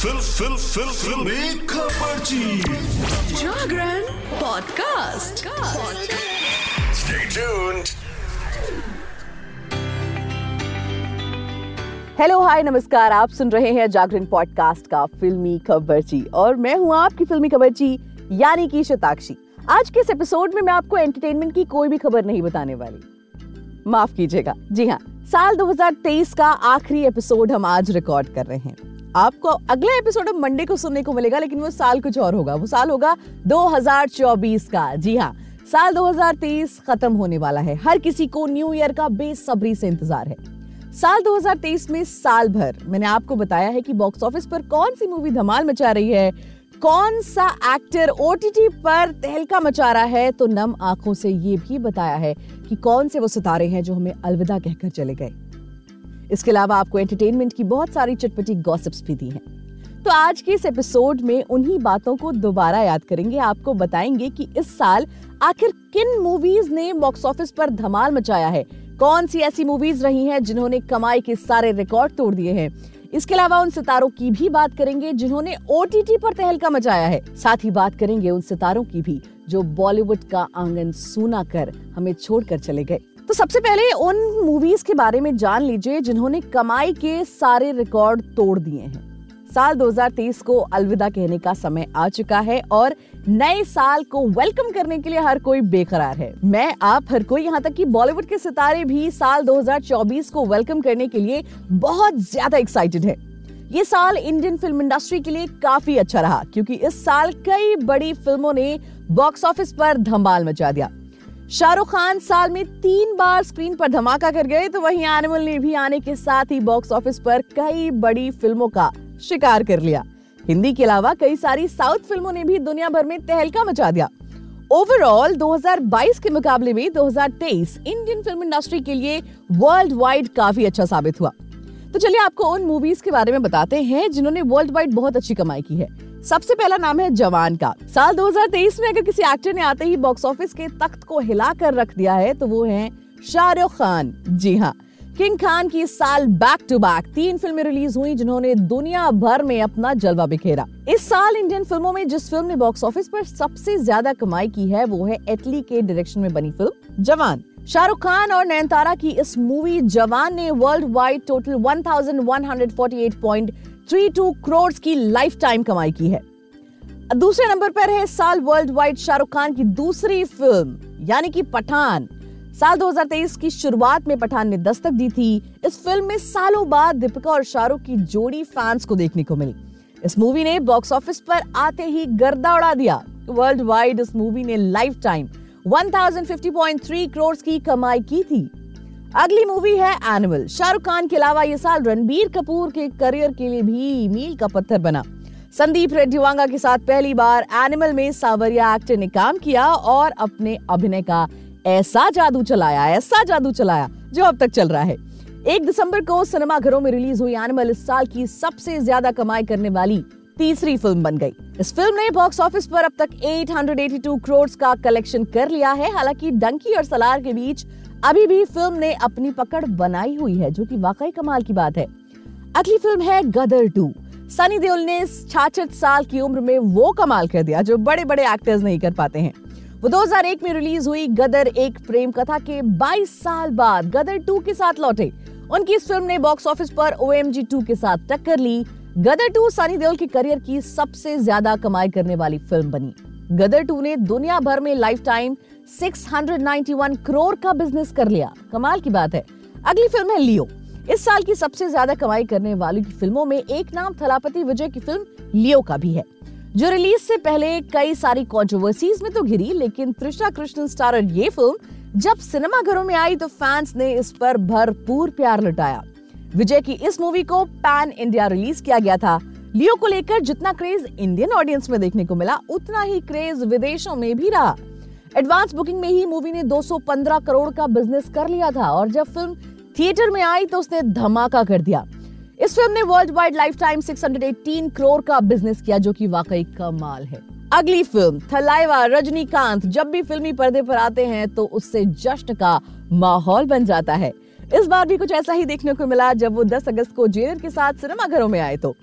Fill फिल फिल फिल। खबरची Jagran podcast. Stay tuned. Hello hi नमस्कार। आप सुन रहे हैं जागरण पॉडकास्ट का फिल्मी खबरची। और मैं हूँ आपकी फिल्मी खबरची यानी कि शताक्षी। आज के इस एपिसोड में मैं आपको एंटरटेनमेंट की कोई भी खबर नहीं बताने वाली। माफ़ कीजिएगा। जी हाँ साल 2023 का आखिरी एपिसोड हम आज रिकॉर्ड कर रहे हैं। आपको अगला एपिसोड अब मंडे को सुनने को मिलेगा, लेकिन वो साल कुछ और होगा। वो साल होगा 2024 का। जी हाँ साल 2023 खत्म होने वाला है। हर किसी को न्यू ईयर का बेसब्री से इंतज़ार है। साल 2023 में साल भर, मैंने आपको बताया है कि बॉक्स ऑफ़िस पर कौन सी मूवी धमाल मचा रही है, कौन सा एक्टर ओटीटी पर तहलका मचा रहा है तो नम आँखों से ये भी बताया है कि कौन से वो सितारे हैं जो हमें अलविदा कहकर चले गए। इसके अलावा आपको एंटरटेनमेंट की बहुत सारी चटपटी गॉसिप्स भी दी हैं। तो आज के इस एपिसोड में उन्हीं बातों को दोबारा याद करेंगे। आपको बताएँगे कि इस साल आखिर किन मूवीज़ ने बॉक्स ऑफ़िस पर धमाल मचाया है? कौन सी ऐसी मूवीज़ रही हैं जिन्होंने कमाई के सारे रिकॉर्ड तोड़ दिए हैं? इसके अलावा उन सितारों की भी बात करेंगे जिन्होंने ओटीटी पर तहलका मचाया है। साथ ही बात करेंगे उन सितारों की भी, जो बॉलीवुड का आँगन सूना कर हमें छोड़कर चले गए। तो सबसे पहले उन मूवीज़ के बारे में जान लीजिए जिन्होंने कमाई के सारे रिकॉर्ड तोड़ दिए हैं। साल 2023 को अलविदा कहने का समय आ चुका है और नए साल को वेलकम करने के लिए हर कोई बेकरार है। मैं, आप, हर कोई यहाँ तक कि बॉलीवुड के सितारे भी साल 2024 को वेलकम करने के लिए बहुत ज़्यादा एक्साइटेड है। ये साल इंडियन फ़िल्म इंडस्ट्री के लिए काफ़ी अच्छा रहा, क्योंकि इस साल कई बड़ी फ़िल्मों ने बॉक्स ऑफ़िस पर धमाल मचा दिया। शाहरुख खान साल में तीन बार स्क्रीन पर धमाका कर गए तो वहीं एनिमल ने भी आने के साथ ही बॉक्स ऑफ़िस पर कई बड़ी फ़िल्मों का शिकार कर लिया। हिंदी के अलावा कई सारी साउथ फ़िल्मों ने भी दुनिया भर में तहलका मचा दिया। ओवरऑल 2022 के मुकाबले में 2023 इंडियन फ़िल्म इंडस्ट्री के लिए वर्ल्ड वाइड काफ़ी अच्छा साबित हुआ। तो चलिए आपको उन मूवीज़ के बारे में बताते हैं जिन्होंने वर्ल्ड वाइड बहुत अच्छी कमाई की है। सबसे पहला नाम है जवान का। साल 2023 में अगर किसी एक्टर ने आते ही बॉक्स ऑफ़िस के तख्त को हिला कर रख दिया है तो वो है शाहरुख खान। जी हाँ किंग खान की इस साल बैक टू बैक तीन फ़िल्में रिलीज़ हुई जिन्होंने दुनिया भर में अपना जलवा बिखेरा। इस साल इंडियन फ़िल्मों में जिस फ़िल्म ने बॉक्स ऑफ़िस पर सबसे ज़्यादा कमाई की है, वो है एटली के डायरेक्शन में बनी फ़िल्म जवान। शाहरुख खान और नयनतारा की इस मूवी जवान ने वर्ल्ड वाइड टोटल 1148.32 करोड़ की लाइफ टाइम कमाई की है। दूसरे नंबर पर है साल वर्ल्ड वाइड शाहरुख खान की दूसरी फ़िल्म यानी कि पठान। साल 2023 की शुरुआत में पठान ने दस्तक दी थी। इस फ़िल्म में सालों बाद दीपिका और शाहरुख की जोड़ी फैंस को देखने को मिली। इस मूवी ने बॉक्स ऑफ़िस पर आते ही गर्दा उड़ा दिया। वर्ल्ड वाइड इस मूवी ने लाइफ टाइम 1050.3 करोड़ की कमाई की थी। अगली मूवी है एनिमल शाहरुख खान के अलावा ये साल रणबीर कपूर के करियर के लिए भी मील का पत्थर बना। संदीप रेड्डी वांगा के साथ पहली बार एनिमल में सावरिया एक्टर ने काम किया और अपने अभिनय का ऐसा जादू चलाया, ऐसा जादू चलाया जो अब तक चल रहा है। एक दिसंबर को सिनेमा घरों में रिलीज़ हुई एनिमल इस साल की सबसे ज़्यादा कमाई करने वाली तीसरी फ़िल्म बन गई। इस फ़िल्म ने बॉक्स ऑफ़िस पर अब तक 882 करोड़ का कलेक्शन कर लिया है। हालाँकि डंकी और सलार के बीच अभी भी फ़िल्म ने अपनी पकड़ बनाई हुई है, जो कि वाकई कमाल की बात है। अगली फ़िल्म है गदर टू। सनी देओल ने छाछठ साल की उम्र में वो कमाल कर दिया, जो बड़े बड़े एक्टर्स नहीं कर पाते हैं। वो 2001 में रिलीज़ हुई गदर एक प्रेम कथा के 22 साल बाद गदर 2 के साथ लौटे। उनकी इस फ़िल्म ने बॉक्स ऑफ़िस पर ओ के साथ टक्कर ली। गदर टू सनी देओल के करियर की सबसे ज़्यादा कमाई करने वाली फ़िल्म बनी। गदर टू ने दुनिया भर में लाइफ टाइम 691 करोड़ का बिज़नेस कर लिया। कमाल की बात है। अगली फ़िल्म है लियो इस साल की सबसे ज़्यादा कमाई करने वाली की फ़िल्मों में एक नाम थलापति विजय की फ़िल्म लियो का भी है, जो रिलीज़ से पहले कई सारी कॉन्ट्रोवर्सीज में तो घिरी, लेकिन तृष्णा कृष्णन स्टारर ये फ़िल्म जब सिनेमा घरों में आई तो फैंस ने इस पर भरपूर प्यार लुटाया। विजय की इस मूवी को पैन इंडिया रिलीज़ किया गया था। लियो को लेकर जितना क्रेज इंडियन ऑडियंस में देखने को मिला, उतना ही क्रेज विदेशों में भी रहा। एडवांस बुकिंग में ही मूवी ने 215 करोड़ का बिज़नेस कर लिया था और जब फ़िल्म थिएटर में आई तो उसने धमाका कर दिया। इस फ़िल्म ने world wide life time 618 crore का बिज़नेस किया, जो कि वाकई कमाल है। अगली फ़िल्म थलाइवा, रजनीकांत, जब भी फिल्मी पर्दे पर आते हैं तो उससे जश्न का माहौल बन जाता है। इस बार भी कुछ ऐसा ही देखने को मिला जब वो 10 अगस्त को जेलर के साथ सिनेमा घरों में आए तो।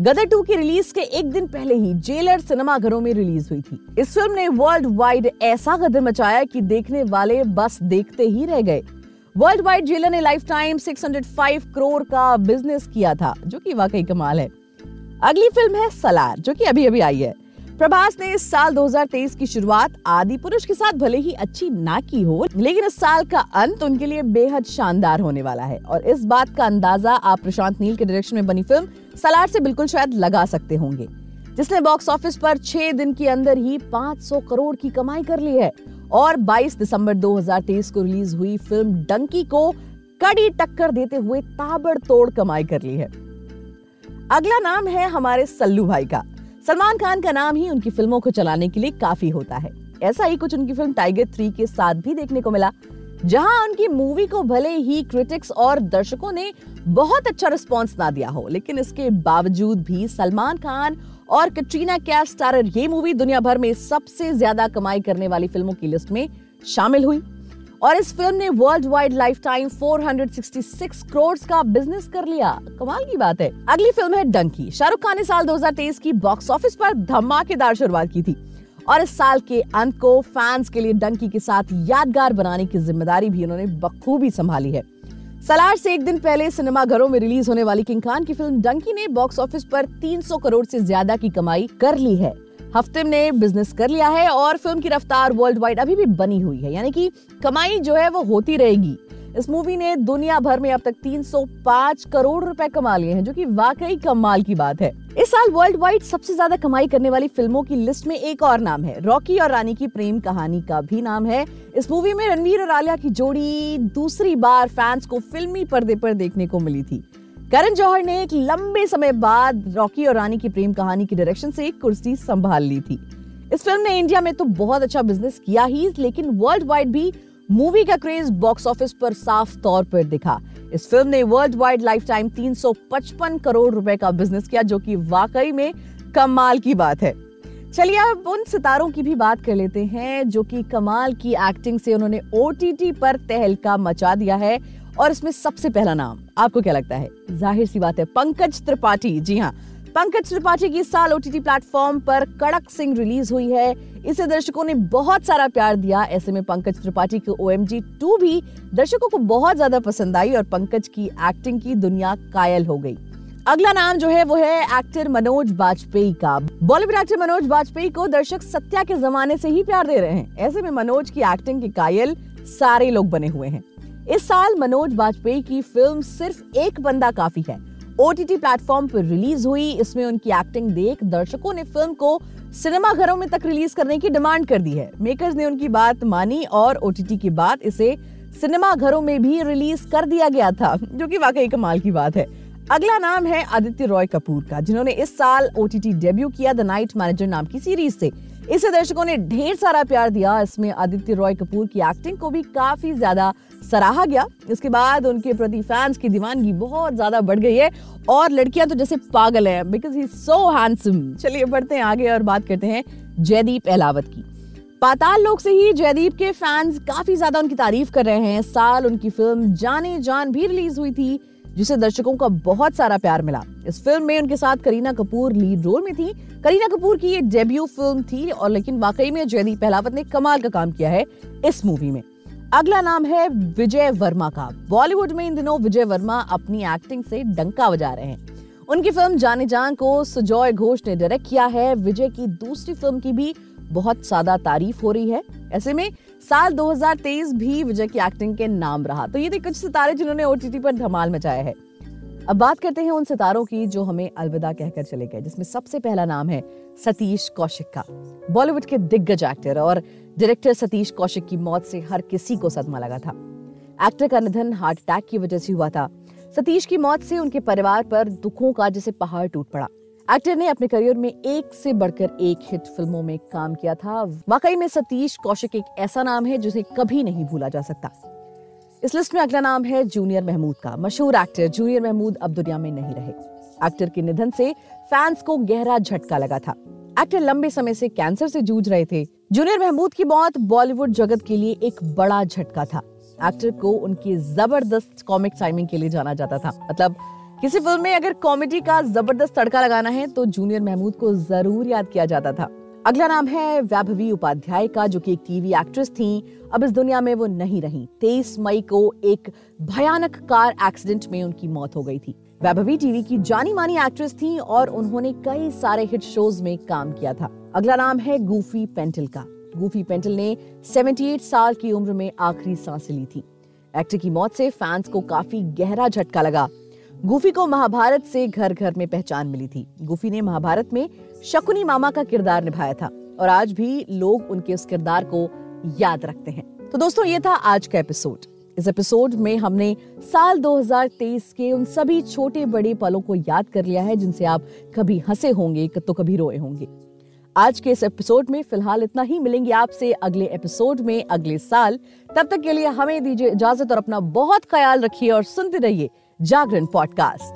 गदर टू की रिलीज़ के एक दिन पहले ही जेलर सिनेमा घरों में रिलीज़ हुई थी। इस फ़िल्म ने वर्ल्ड वाइड ऐसा गदर मचाया कि देखने वाले बस देखते ही रह गए। वर्ल्ड वाइड जेलर ने लाइफ टाइम 605 करोड़ का बिज़नेस किया था, जो कि वाकई कमाल है। अगली फ़िल्म है सलार, जो कि अभी अभी आई है। प्रभास ने इस साल 2023 की शुरुआत आदि पुरुष के साथ भले ही अच्छी ना की हो, लेकिन इस साल का अंत उनके लिए बेहद शानदार होने वाला है। और इस बात का अंदाज़ा आप प्रशांत नील के डायरेक्शन में बनी फ़िल्म सलार से बिल्कुल शायद लगा सकते होंगे, जिसने बॉक्स ऑफ़िस पर छह दिन के अंदर ही 500 करोड़ की कमाई कर ली है। और 22 दिसंबर 2023 को रिलीज़ हुई फ़िल्म डंकी को कड़ी टक्कर देते हुए ताबड़तोड़ कमाई कर ली है। अगला नाम है हमारे सल्लू भाई का। सलमान खान का नाम ही उनकी फ़िल्मों को चलाने के लिए काफ़ी होता है। ऐसा ही कुछ उनकी फ़िल्म टाइगर थ्री के साथ भी देखने को मिला, जहाँ उनकी मूवी को भले ही क्रिटिक्स और दर्शकों ने बहुत अच्छा रिस्पांस ना दिया हो, लेकिन इसके बावजूद भी सलमान खान और कटरीना कैफ स्टारर ये मूवी दुनिया भर में सबसे ज़्यादा कमाई करने वाली फ़िल्मों की लिस्ट में शामिल हुई। और इस फ़िल्म ने world wide life time 466 crore का बिज़नेस कर लिया। कमाल की बात है। अगली फ़िल्म है डंकी शाहरुख खान ने साल 2023 की बॉक्स ऑफ़िस पर धमाकेदार शुरुआत की थी। और इस साल के अंत को फैंस के लिए डंकी के साथ यादगार बनाने की ज़िम्मेदारी भी उन्होंने बखूबी संभाली है। सलार से एक दिन पहले सिनेमा घरों में रिलीज़ होने वाली किंग खान की फ़िल्म डंकी ने बॉक्स ऑफ़िस पर 300 करोड़ से ज़्यादा की कमाई कर ली है। हफ़्ते ने बिज़नेस कर लिया है और फ़िल्म की रफ्तार वर्ल्ड वाइड अभी भी बनी हुई है। यानी कि कमाई जो है वो होती रहेगी। इस मूवी ने दुनिया भर में अब तक 305 करोड़ रुपए कमा लिए हैं, जो कि वाकई कमाल की बात है। इस साल वर्ल्ड वाइड सबसे ज़्यादा कमाई करने वाली फ़िल्मों की लिस्ट में एक और नाम है। रॉकी और रानी की प्रेम कहानी का भी नाम है। इस मूवी में रणवीर और आलिया की जोड़ी दूसरी बार फैंस को फिल्मी पर्दे पर देखने को मिली थी। करण जौहर ने एक लंबे समय बाद रॉकी और रानी की प्रेम कहानी की डायरेक्शन से एक कुर्सी संभाल ली थी। इस फ़िल्म ने इंडिया में तो बहुत अच्छा बिज़नेस किया ही, लेकिन वर्ल्ड वाइड भी मूवी का क्रेज बॉक्स ऑफ़िस पर साफ़ तौर पर दिखा। इस फ़िल्म ने world wide life time 355 crore रुपए का बिज़नेस किया, जो कि वाकई में कमाल की बात है। चलिए अब उन सितारों की भी बात कर लेते हैं, जो कि कमाल की एक्टिंग से उन्होंने ओ पर तहलका मचा दिया है। और इसमें सबसे पहला नाम आपको क्या लगता है? ज़ाहिर सी बात है, पंकज त्रिपाठी। जी हाँ पंकज त्रिपाठी की साल ओटीटी प्लेटफॉर्म पर कड़क सिंह रिलीज़ हुई है। इसे दर्शकों ने बहुत सारा प्यार दिया। ऐसे में पंकज त्रिपाठी की ओ एम टू भी दर्शकों को बहुत ज़्यादा पसंद आई और पंकज की एक्टिंग की दुनिया कायल हो गई। अगला नाम जो है, वो है एक्टर मनोज बाजपेयी का। बॉलीवुड एक्टर मनोज बाजपेयी को दर्शक सत्या के जमाने से ही प्यार दे रहे हैं। ऐसे में मनोज की एक्टिंग के कायल सारे लोग बने हुए हैं। इस साल मनोज बाजपेयी की फ़िल्म सिर्फ़ एक बंदा काफ़ी है। ओटीटी प्लेटफॉर्म पर रिलीज़ हुई, इसमें उनकी एक्टिंग देख दर्शकों ने फ़िल्म को सिनेमा घरों में तक रिलीज़ करने की डिमांड कर दी है। मेकर्स ने उनकी बात मानी और ओटीटी की बात इसे सिनेमा घरों में भी रिलीज़ कर दिया गया था, जो कि वाकई कमाल की बात है। अगला नाम है आदित्य रॉय कपूर का, जिन्होंने इस साल ओटीटी डेब्यू किया द नाइट मैनेजर नाम की सीरीज़ से। इसे दर्शकों ने ढेर सारा प्यार दिया। इसमें आदित्य रॉय कपूर की एक्टिंग को भी काफ़ी ज़्यादा सराहा गया। इसके बाद उनके प्रति फैंस की दीवानगी बहुत ज़्यादा बढ़ गई है। और लड़कियाँ तो जैसे पागल है बिकॉज़ ही सो हैंडसम चलिए बढ़ते हैं आगे और बात करते हैं जयदीप एलावत की। पाताल लोक से ही जयदीप के फैंस काफ़ी ज़्यादा उनकी तारीफ़ कर रहे हैं। साल उनकी फ़िल्म जाने जान भी रिलीज़ हुई थी। जिसे दर्शकों का बहुत सारा प्यार मिला। इस फ़िल्म में उनके साथ करीना कपूर लीड रोल में थी। करीना कपूर की ये डेब्यू फ़िल्म थी और लेकिन वाकई में जयदीप पहलावत ने कमाल का काम किया है इस मूवी में। अगला नाम है विजय वर्मा का। बॉलीवुड में इन दिनों विजय वर्मा अपनी एक्टिंग से डंका बजा रहे हैं। उनकी फ़िल्म जाने जान को सुजॉय घोष ने डायरेक्ट किया है। विजय की दूसरी फ़िल्म की भी बहुत ज़्यादा तारीफ़ हो रही है। ऐसे में साल 2023 भी विजय की एक्टिंग के नाम रहा। तो ये थे कुछ सितारे जिन्होंने ओटीटी पर धमाल मचाया है। अब बात करते हैं उन सितारों की जो हमें अलविदा कहकर चले गए, जिसमें सबसे पहला नाम है सतीश कौशिक का। बॉलीवुड के दिग्गज एक्टर और डायरेक्टर सतीश कौशिक की मौत से हर किसी को सदमा लगा था। एक्टर का निधन हार्ट अटैक की वजह से हुआ था। सतीश की मौत से उनके परिवार पर दुखों का जैसे पहाड़ टूट पड़ा। एक्टर ने अपने करियर में एक से बढ़कर एक हिट फ़िल्मों में काम किया था। वाकई में सतीश कौशिक एक ऐसा नाम है जिसे कभी नहीं भूला जा सकता। इस लिस्ट में अगला नाम है जूनियर महमूद का। मशहूर एक्टर जूनियर महमूद अब दुनिया में नहीं रहे। एक्टर के निधन से फैंस को गहरा झटका लगा था। एक्टर लंबे समय से कैंसर से जूझ रहे थे। जूनियर महमूद की मौत बॉलीवुड जगत के लिए एक बड़ा झटका था। एक्टर को उनकी ज़बरदस्त कॉमिक टाइमिंग के लिए जाना जाता था। मतलब किसी फ़िल्म में अगर कॉमेडी का ज़बरदस्त तड़का लगाना है तो जूनियर महमूद को ज़रूर याद किया जाता था। अगला नाम है वैभवी उपाध्याय का, जो कि एक टीवी एक्ट्रेस थी। अब इस दुनिया में वो नहीं रही। तेईस मई को एक भयानक कार एक्सीडेंट में उनकी मौत हो गई थी। वैभवी टीवी की जानी मानी एक्ट्रेस थी और उन्होंने कई सारे हिट शोज़ में काम किया था। अगला नाम है गूफी पेंटल का। गूफी पेंटल ने 78 साल की उम्र में आखिरी साँसें ली थी। एक्टर की मौत से फैंस को काफ़ी गहरा झटका लगा। गूफी को महाभारत से घर घर में पहचान मिली थी। गुफी ने महाभारत में शकुनी मामा का किरदार निभाया था और आज भी लोग उनके उस किरदार को याद रखते हैं। तो दोस्तों, ये था आज का एपिसोड। इस एपिसोड में हमने साल 2023 के उन सभी छोटे बड़े पलों को याद कर लिया है, जिनसे आप कभी हंसे होंगे तो कभी रोए होंगे। आज के इस एपिसोड में फ़िलहाल इतना ही। मिलेंगे आपसे अगले एपिसोड में अगले साल। तब तक के लिए हमें दीजिए इजाज़त और अपना बहुत ख्याल रखिए और सुनते रहिए जागरण पॉडकास्ट।